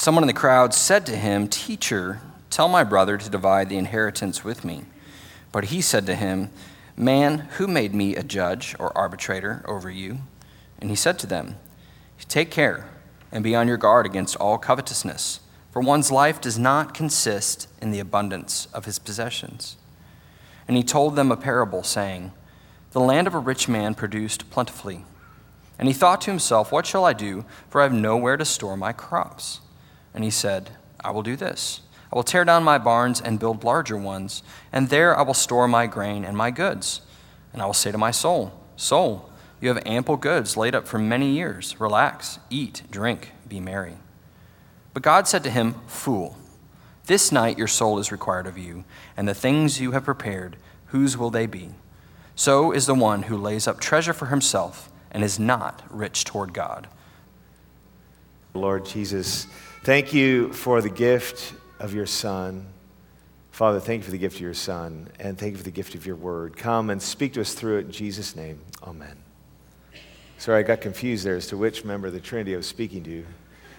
Someone in the crowd said to him, Teacher, tell my brother to divide the inheritance with me. But he said to him, Man, who made me a judge or arbitrator over you? And he said to them, Take care and be on your guard against all covetousness, for one's life does not consist in the abundance of his possessions. And he told them a parable, saying, The land of a rich man produced plentifully. And he thought to himself, What shall I do? For I have nowhere to store my crops. And he said, I will do this. I will tear down my barns and build larger ones, and there I will store my grain and my goods. And I will say to my soul, Soul, you have ample goods laid up for many years. Relax, eat, drink, be merry. But God said to him, Fool, this night your soul is required of you, and the things you have prepared, whose will they be? So is the one who lays up treasure for himself and is not rich toward God. Lord Jesus, thank you for the gift of your Son. Father, thank you for the gift of your Son, and thank you for the gift of your word. Come and speak to us through it in Jesus' name. Amen. Sorry, I got confused there as to which member of the Trinity I was speaking to.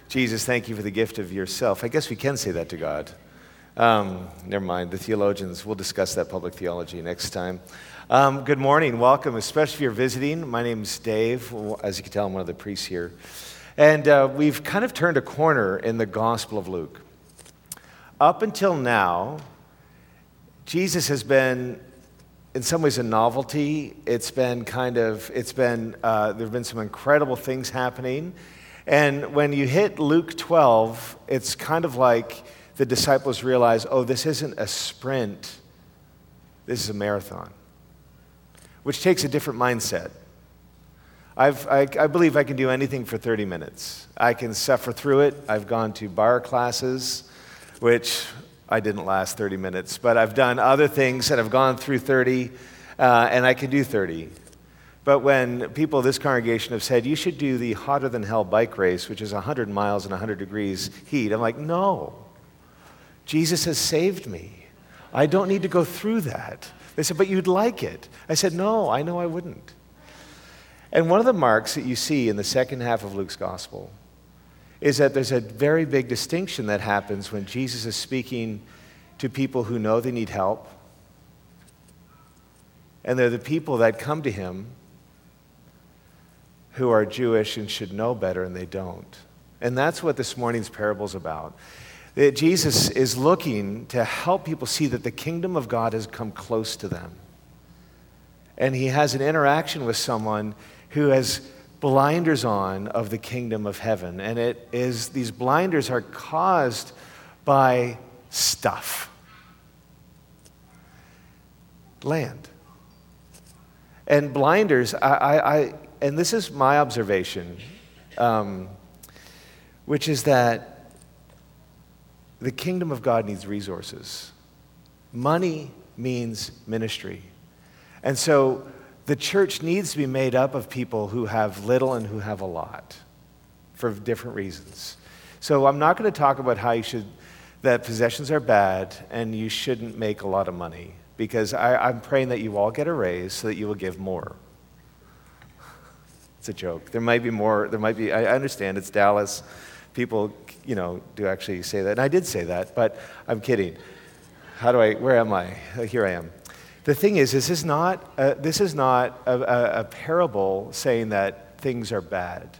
Jesus, thank you for the gift of yourself. I guess we can say that to God. Um, never mind, the theologians, we'll discuss that public theology next time. Um, good morning, welcome, especially if you're visiting. My name's Dave. As you can tell, I'm one of the priests here. And uh, we've kind of turned a corner in the Gospel of Luke. Up until now, Jesus has been, in some ways, a novelty. It's been kind of, it's been, uh, there have been some incredible things happening. And when you hit Luke 12, it's kind of like the disciples realize, oh, this isn't a sprint, this is a marathon, which takes a different mindset. I've, I, I, believe I can do anything for 30 minutes. I can suffer through it. I've gone to barre classes, which I didn't last 30 minutes, but I've done other things that have gone through 30, uh, and I can do 30. But when people of this congregation have said, you should do the hotter than hell bike race, which is 100 miles and 100 degrees heat, I'm like, no. Jesus has saved me. I don't need to go through that. They said, but you'd like it. I said, no, I know I wouldn't. And one of the marks that you see in the second half of Luke's gospel is that there's a very big distinction that happens when Jesus is speaking to people who know they need help. And they're the people that come to him who are Jewish and should know better, and they don't. And that's what this morning's parable is about. That Jesus is looking to help people see that the kingdom of God has come close to them. And he has an interaction with someone who has blinders on of the kingdom of heaven. And it is, these blinders are caused by stuff land. And blinders, I, I, I and this is my observation, um, which is that the kingdom of God needs resources. Money means ministry. And so the church needs to be made up of people who have little and who have a lot for different reasons. So I'm not going to talk about how you should, that possessions are bad and you shouldn't make a lot of money because I, am praying that you all get a raise so that you will give more. It's a joke. There might be more. There might be. I understand it's Dallas. People, you know, do actually say that, and I did say that, but I'm kidding. How do I? Where am I? Here I am. The thing is, this is not. A, this is not a, a, a parable saying that things are bad.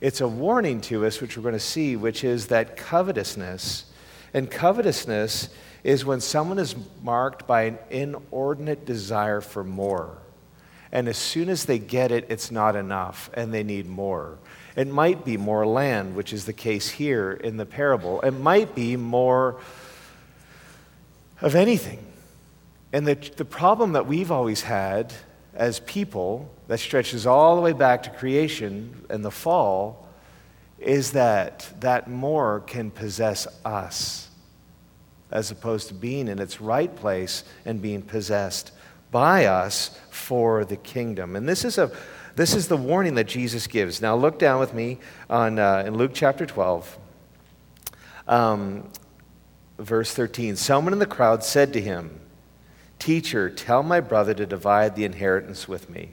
It's a warning to us, which we're going to see, which is that covetousness, and covetousness is when someone is marked by an inordinate desire for more. And as soon as they get it, it's not enough and they need more. It might be more land, which is the case here in the parable. It might be more of anything. And the, the problem that we've always had as people, that stretches all the way back to creation and the fall, is that that more can possess us as opposed to being in its right place and being possessed by us for the kingdom. And this is, a, this is the warning that Jesus gives. Now, look down with me on, uh, in Luke chapter 12, um, verse 13. Someone in the crowd said to him, Teacher, tell my brother to divide the inheritance with me.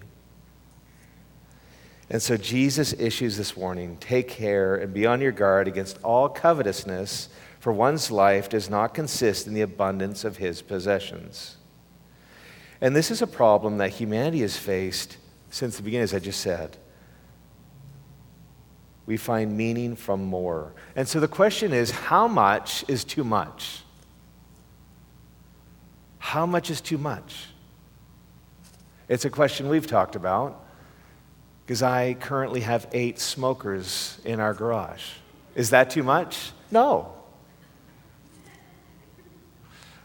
And so Jesus issues this warning take care and be on your guard against all covetousness, for one's life does not consist in the abundance of his possessions. And this is a problem that humanity has faced since the beginning, as I just said. We find meaning from more. And so the question is how much is too much? How much is too much? It's a question we've talked about because I currently have eight smokers in our garage. Is that too much? No.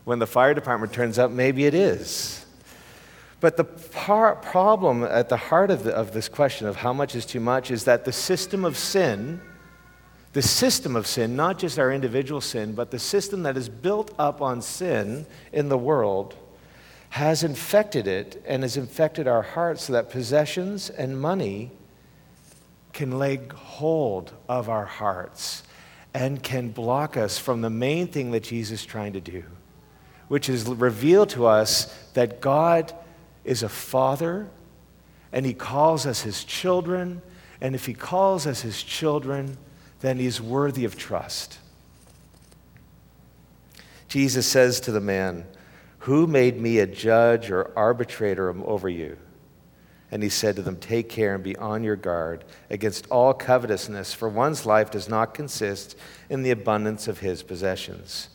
When the fire department turns up, maybe it is. But the par- problem at the heart of, the, of this question of how much is too much is that the system of sin, the system of sin, not just our individual sin, but the system that is built up on sin in the world, has infected it and has infected our hearts so that possessions and money can lay hold of our hearts and can block us from the main thing that Jesus is trying to do, which is reveal to us that God is a father and he calls us his children. And if he calls us his children, then he's worthy of trust. Jesus says to the man, who made me a judge or arbitrator over you? And he said to them, Take care and be on your guard against all covetousness, for one's life does not consist in the abundance of his possessions.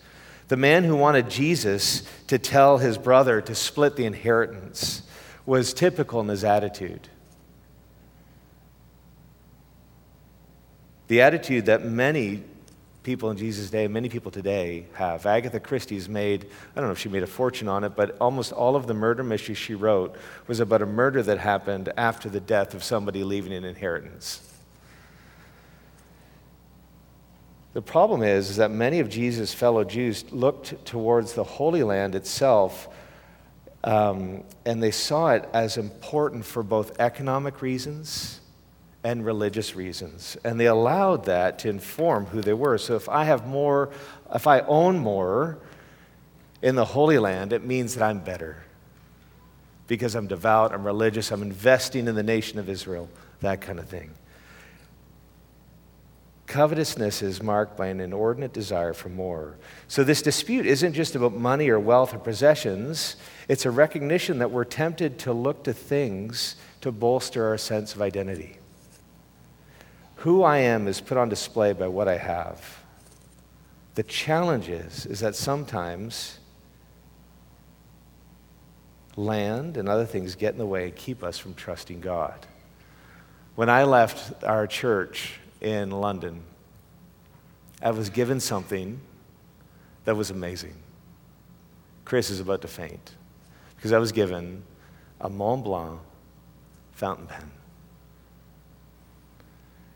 The man who wanted Jesus to tell his brother to split the inheritance was typical in his attitude. The attitude that many people in Jesus' day, many people today have. Agatha Christie's made, I don't know if she made a fortune on it, but almost all of the murder mysteries she wrote was about a murder that happened after the death of somebody leaving an inheritance. The problem is, is that many of Jesus' fellow Jews looked towards the Holy Land itself um, and they saw it as important for both economic reasons and religious reasons. And they allowed that to inform who they were. So if I have more, if I own more in the Holy Land, it means that I'm better. Because I'm devout, I'm religious, I'm investing in the nation of Israel, that kind of thing. Covetousness is marked by an inordinate desire for more. So, this dispute isn't just about money or wealth or possessions, it's a recognition that we're tempted to look to things to bolster our sense of identity. Who I am is put on display by what I have. The challenge is, is that sometimes land and other things get in the way and keep us from trusting God. When I left our church in London, I was given something that was amazing. Chris is about to faint because I was given a Mont Blanc fountain pen.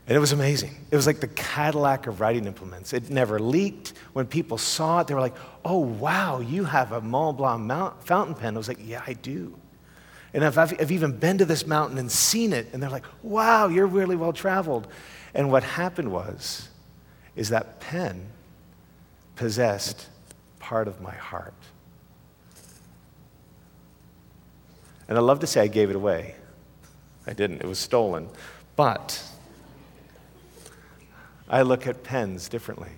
And it was amazing. It was like the Cadillac of writing implements. It never leaked. When people saw it, they were like, oh, wow, you have a Mont Blanc mount- fountain pen. I was like, yeah, I do. And I've, I've, even been to this mountain and seen it, and they're like, wow, you're really well traveled. And what happened was, is that pen possessed part of my heart. And I love to say I gave it away. I didn't, it was stolen. But I look at pens differently.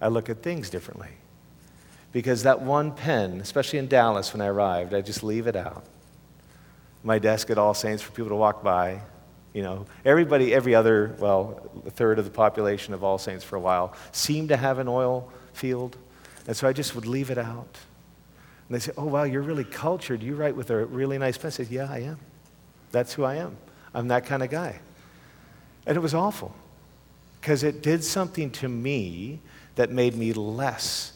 I look at things differently. Because that one pen, especially in Dallas when I arrived, I just leave it out. My desk at All Saints for people to walk by. You know, everybody, every other, well, a third of the population of All Saints for a while seemed to have an oil field. And so I just would leave it out. And they say, Oh, wow, you're really cultured. You write with a really nice pen. I said, Yeah, I am. That's who I am. I'm that kind of guy. And it was awful because it did something to me that made me less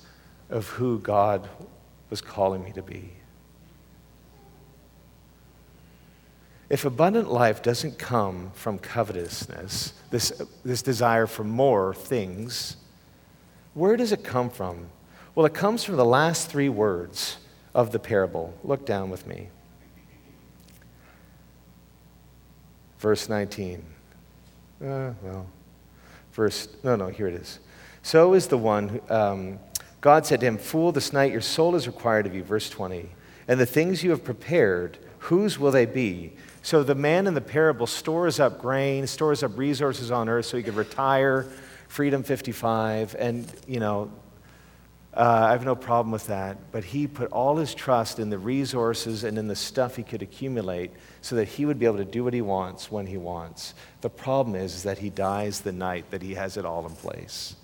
of who God was calling me to be. If abundant life doesn't come from covetousness, this, this desire for more things, where does it come from? Well, it comes from the last three words of the parable. Look down with me. Verse 19. Uh, well, verse, no, no, here it is. So is the one, who, um, God said to him, Fool, this night your soul is required of you. Verse 20. And the things you have prepared, whose will they be? So the man in the parable stores up grain, stores up resources on earth so he could retire, freedom 55, and, you know, uh, I have no problem with that. But he put all his trust in the resources and in the stuff he could accumulate so that he would be able to do what he wants when he wants. The problem is, is that he dies the night that he has it all in place.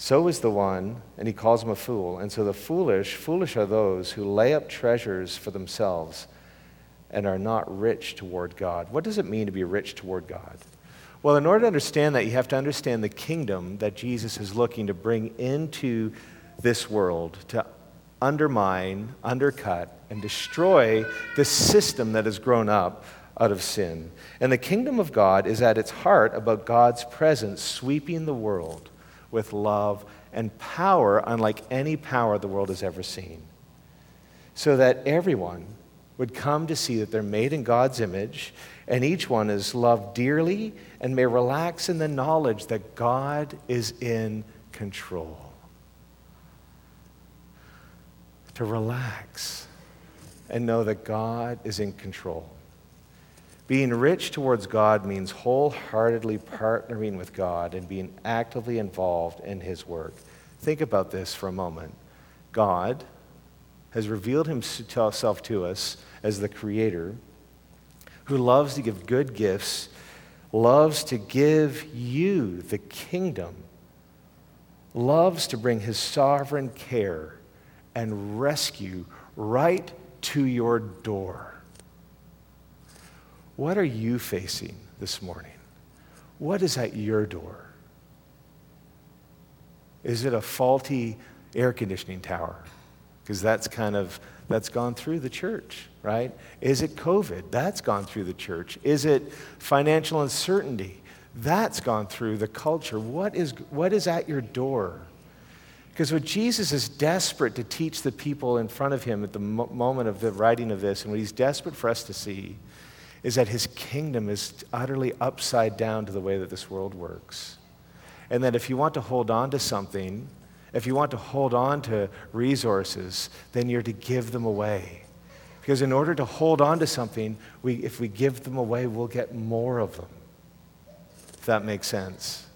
So is the one, and he calls him a fool. And so the foolish, foolish are those who lay up treasures for themselves and are not rich toward God. What does it mean to be rich toward God? Well, in order to understand that, you have to understand the kingdom that Jesus is looking to bring into this world to undermine, undercut, and destroy the system that has grown up out of sin. And the kingdom of God is at its heart about God's presence sweeping the world with love and power unlike any power the world has ever seen. So that everyone would come to see that they're made in God's image and each one is loved dearly and may relax in the knowledge that God is in control. To relax and know that God is in control. Being rich towards God means wholeheartedly partnering with God and being actively involved in His work. Think about this for a moment. God has revealed Himself to us as the Creator who loves to give good gifts, loves to give you the kingdom, loves to bring His sovereign care and rescue right to your door. What are you facing this morning? What is at your door? Is it a faulty air conditioning tower? Because that's kind of that's gone through the church, right? Is it COVID? That's gone through the church. Is it financial uncertainty? That's gone through the culture. What is, what is at your door? Because what Jesus is desperate to teach the people in front of him at the mo- moment of the writing of this, and what he's desperate for us to see, is that his kingdom is utterly upside down to the way that this world works. And that if you want to hold on to something, if you want to hold on to resources, then you're to give them away. Because in order to hold on to something, we, if we give them away, we'll get more of them. If that makes sense.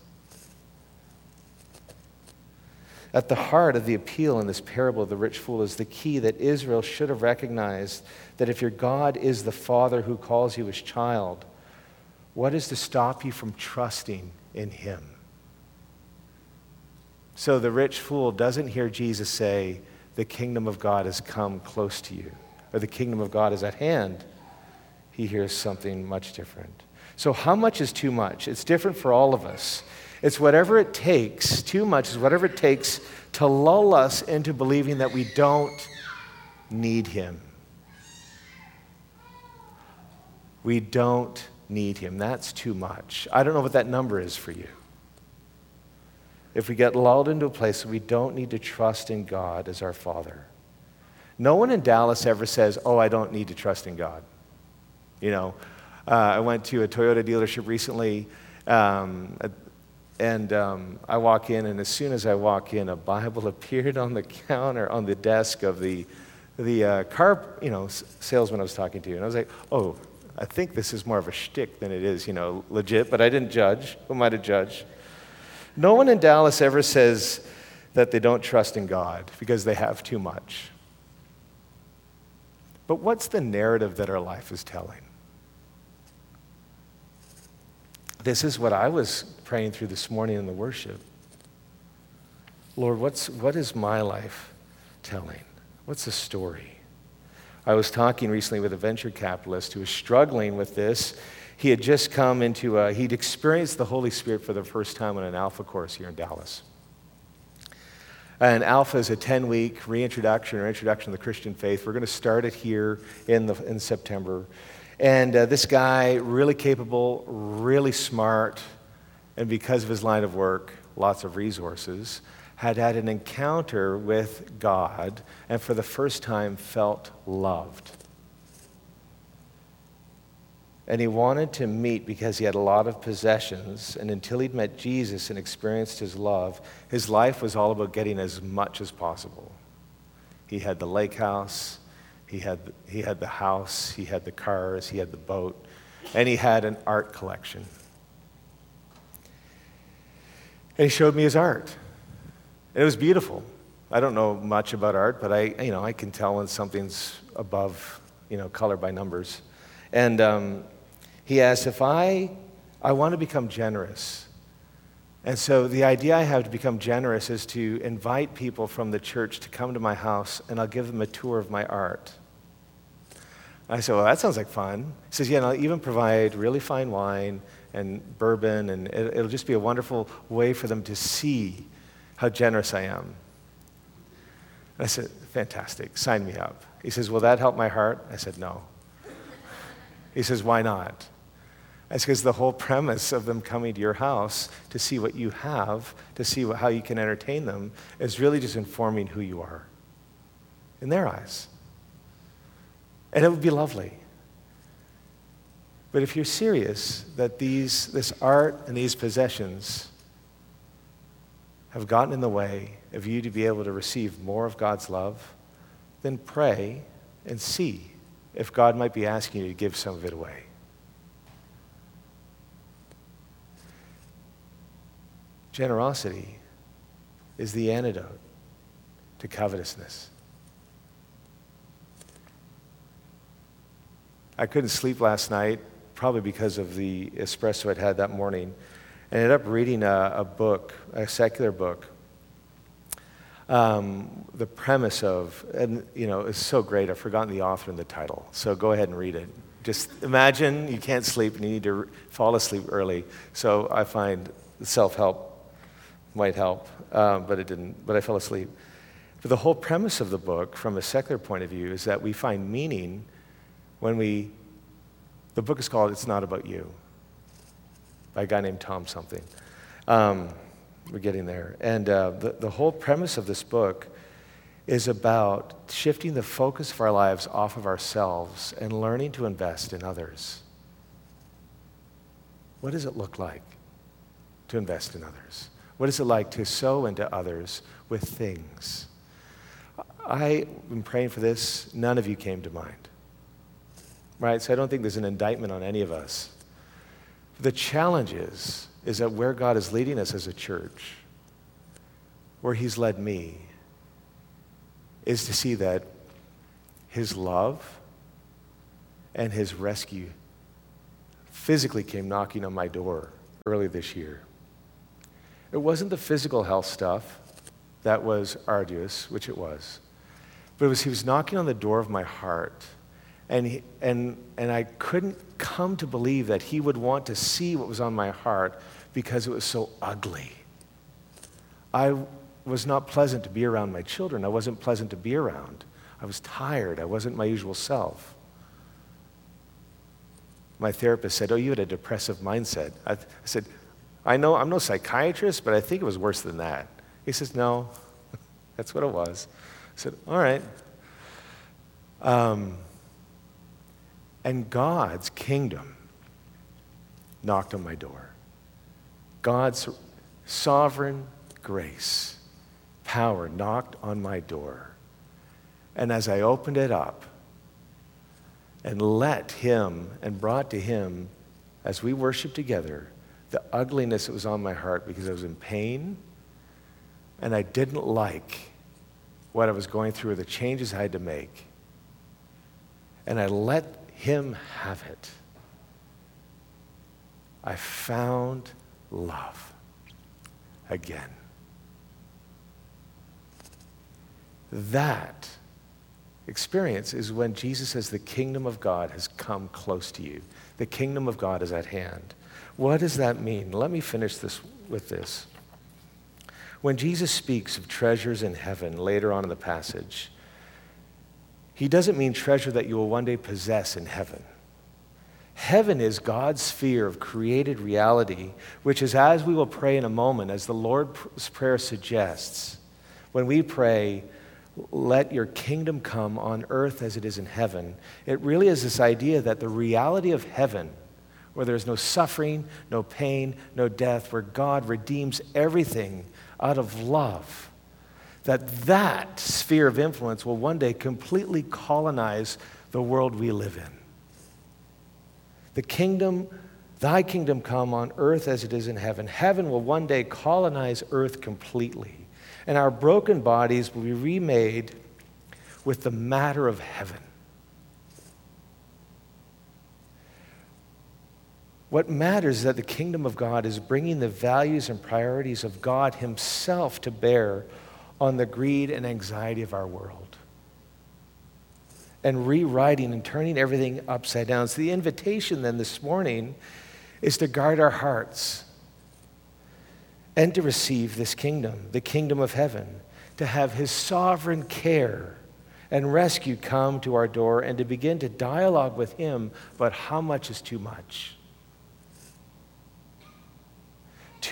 At the heart of the appeal in this parable of the rich fool is the key that Israel should have recognized that if your God is the Father who calls you his child, what is to stop you from trusting in him? So the rich fool doesn't hear Jesus say, The kingdom of God has come close to you, or the kingdom of God is at hand. He hears something much different. So, how much is too much? It's different for all of us. It's whatever it takes, too much is whatever it takes to lull us into believing that we don't need Him. We don't need Him. That's too much. I don't know what that number is for you. If we get lulled into a place that we don't need to trust in God as our Father. No one in Dallas ever says, Oh, I don't need to trust in God. You know, uh, I went to a Toyota dealership recently. Um, and um, I walk in, and as soon as I walk in, a Bible appeared on the counter, on the desk of the, the uh, car you know, salesman I was talking to. And I was like, oh, I think this is more of a shtick than it is, you know, legit, but I didn't judge. Who am I to judge? No one in Dallas ever says that they don't trust in God because they have too much. But what's the narrative that our life is telling? This is what I was praying through this morning in the worship. Lord, what's, what is my life telling? What's the story? I was talking recently with a venture capitalist who was struggling with this. He had just come into, a, he'd experienced the Holy Spirit for the first time on an Alpha course here in Dallas. And Alpha is a 10 week reintroduction or introduction to the Christian faith. We're going to start it here in, the, in September. And uh, this guy, really capable, really smart, and because of his line of work, lots of resources, had had an encounter with God and for the first time felt loved. And he wanted to meet because he had a lot of possessions. And until he'd met Jesus and experienced his love, his life was all about getting as much as possible. He had the lake house, he had, he had the house, he had the cars, he had the boat, and he had an art collection. And he showed me his art. And it was beautiful. I don't know much about art, but I, you know, I can tell when something's above, you know, color by numbers. And um, he asked if I, I want to become generous. And so the idea I have to become generous is to invite people from the church to come to my house and I'll give them a tour of my art. I said, Well, that sounds like fun. He says, Yeah, and I'll even provide really fine wine and bourbon, and it'll just be a wonderful way for them to see how generous I am. And I said, Fantastic, sign me up. He says, Will that help my heart? I said, No. He says, Why not? That's because the whole premise of them coming to your house to see what you have, to see what, how you can entertain them, is really just informing who you are in their eyes. And it would be lovely. But if you're serious that these, this art and these possessions have gotten in the way of you to be able to receive more of God's love, then pray and see if God might be asking you to give some of it away. Generosity is the antidote to covetousness. I couldn't sleep last night, probably because of the espresso I'd had that morning. I ended up reading a, a book, a secular book. Um, the premise of, and you know, it's so great, I've forgotten the author and the title. So go ahead and read it. Just imagine you can't sleep and you need to fall asleep early. So I find self help might help, um, but it didn't. But I fell asleep. But the whole premise of the book, from a secular point of view, is that we find meaning when we. The book is called "It's Not About You" by a guy named Tom something. Um, we're getting there, and uh, the the whole premise of this book is about shifting the focus of our lives off of ourselves and learning to invest in others. What does it look like to invest in others? What is it like to sow into others with things? I've been praying for this. None of you came to mind. Right? So I don't think there's an indictment on any of us. The challenge is, is that where God is leading us as a church, where He's led me, is to see that His love and His rescue physically came knocking on my door early this year. It wasn't the physical health stuff that was arduous, which it was, but it was he was knocking on the door of my heart. And, and, and I couldn't come to believe that he would want to see what was on my heart because it was so ugly. I was not pleasant to be around my children. I wasn't pleasant to be around. I was tired. I wasn't my usual self. My therapist said, Oh, you had a depressive mindset. I, I said, I know I'm no psychiatrist, but I think it was worse than that. He says, No, that's what it was. I said, All right. Um, and God's kingdom knocked on my door. God's sovereign grace, power knocked on my door. And as I opened it up and let Him and brought to Him, as we worshiped together, the ugliness that was on my heart because I was in pain and I didn't like what I was going through or the changes I had to make. And I let Him have it. I found love again. That experience is when Jesus says the kingdom of God has come close to you. The kingdom of God is at hand. What does that mean? Let me finish this with this. When Jesus speaks of treasures in heaven later on in the passage, he doesn't mean treasure that you will one day possess in heaven. Heaven is God's sphere of created reality, which is as we will pray in a moment, as the Lord's Prayer suggests. When we pray, let your kingdom come on earth as it is in heaven, it really is this idea that the reality of heaven, where there's no suffering, no pain, no death, where God redeems everything out of love, that that sphere of influence will one day completely colonize the world we live in. The kingdom, thy kingdom come on earth as it is in heaven. Heaven will one day colonize earth completely, and our broken bodies will be remade with the matter of heaven. What matters is that the kingdom of God is bringing the values and priorities of God Himself to bear on the greed and anxiety of our world and rewriting and turning everything upside down. So, the invitation then this morning is to guard our hearts and to receive this kingdom, the kingdom of heaven, to have His sovereign care and rescue come to our door and to begin to dialogue with Him about how much is too much.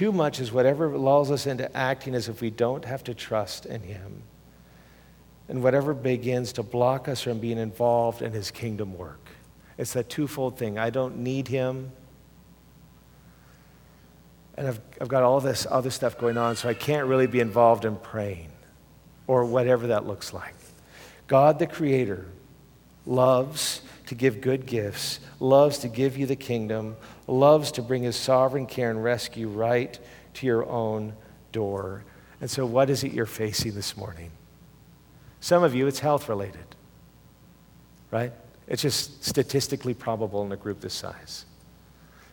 Too much is whatever lulls us into acting as if we don't have to trust in Him and whatever begins to block us from being involved in his kingdom work. It's that twofold thing. I don't need him. And I've, I've got all this other stuff going on, so I can't really be involved in praying or whatever that looks like. God, the Creator, loves to give good gifts, loves to give you the kingdom, loves to bring his sovereign care and rescue right to your own door. And so, what is it you're facing this morning? Some of you, it's health related, right? It's just statistically probable in a group this size.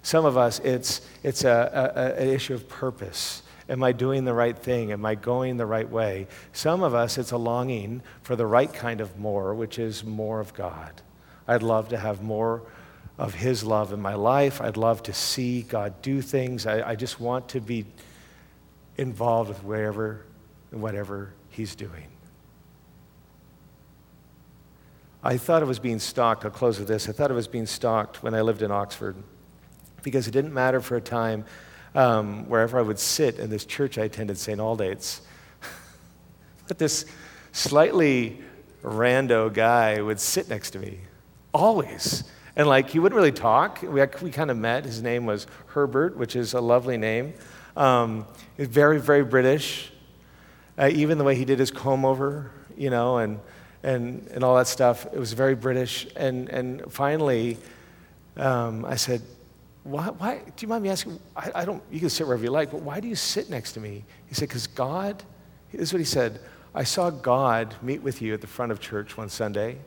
Some of us, it's, it's a, a, an issue of purpose. Am I doing the right thing? Am I going the right way? Some of us, it's a longing for the right kind of more, which is more of God. I'd love to have more of His love in my life. I'd love to see God do things. I, I just want to be involved with wherever and whatever He's doing. I thought it was being stalked. I'll close with this. I thought it was being stalked when I lived in Oxford because it didn't matter for a time um, wherever I would sit in this church I attended, St. Aldate's. but this slightly rando guy would sit next to me, always. And like, he wouldn't really talk. We, we kind of met. His name was Herbert, which is a lovely name. Um, very, very British. Uh, even the way he did his comb over, you know, and and, and all that stuff. It was very British. And, and finally, um, I said, why, why, do you mind me asking? I, I, don't, you can sit wherever you like, but why do you sit next to me? He said, because God, this is what he said. I saw God meet with you at the front of church one Sunday,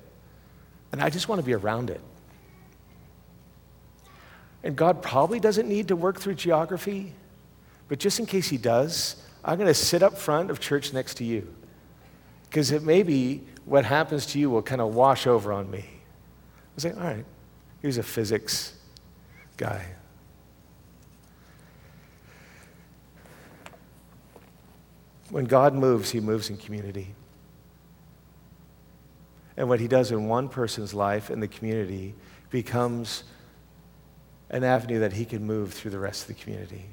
and I just want to be around it. And God probably doesn't need to work through geography, but just in case he does, I'm going to sit up front of church next to you. Because it may be what happens to you will kind of wash over on me. I say, all right, here's a physics guy. When God moves, he moves in community. And what he does in one person's life in the community becomes an avenue that he can move through the rest of the community.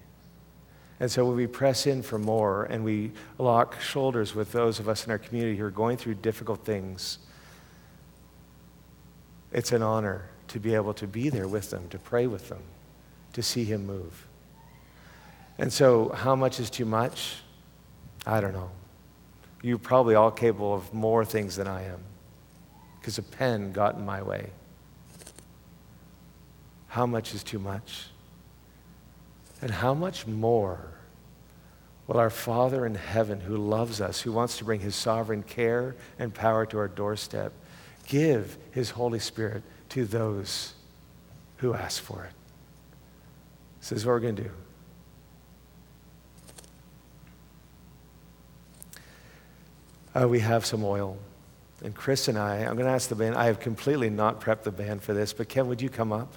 And so when we press in for more and we lock shoulders with those of us in our community who are going through difficult things, it's an honor to be able to be there with them, to pray with them, to see Him move. And so, how much is too much? I don't know. You're probably all capable of more things than I am because a pen got in my way. How much is too much? And how much more will our Father in heaven, who loves us, who wants to bring his sovereign care and power to our doorstep, give his Holy Spirit to those who ask for it? This is what we're going to do. Uh, we have some oil. And Chris and I, I'm going to ask the band, I have completely not prepped the band for this, but Kevin, would you come up?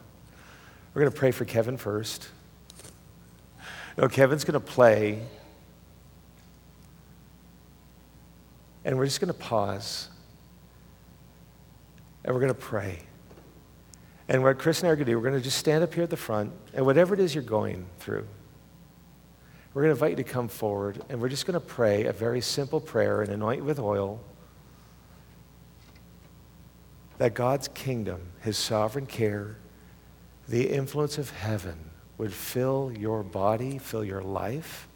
We're going to pray for Kevin first. No, Kevin's going to play. And we're just going to pause. And we're going to pray. And what Chris and I are going to do, we're going to just stand up here at the front, and whatever it is you're going through, we're going to invite you to come forward, and we're just going to pray a very simple prayer and anoint with oil that God's kingdom, his sovereign care, the influence of heaven would fill your body, fill your life,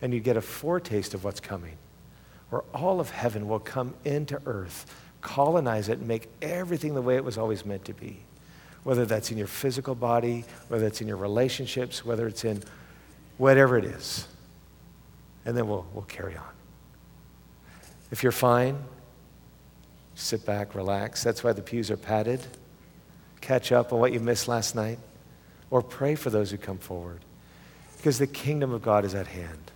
and you get a foretaste of what's coming, where all of heaven will come into earth, colonize it, and make everything the way it was always meant to be. Whether that's in your physical body, whether it's in your relationships, whether it's in whatever it is. And then we'll, we'll carry on. If you're fine, sit back, relax. That's why the pews are padded. Catch up on what you missed last night, or pray for those who come forward. Because the kingdom of God is at hand.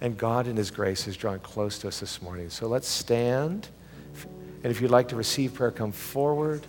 And God, in His grace, is drawing close to us this morning. So let's stand. And if you'd like to receive prayer, come forward.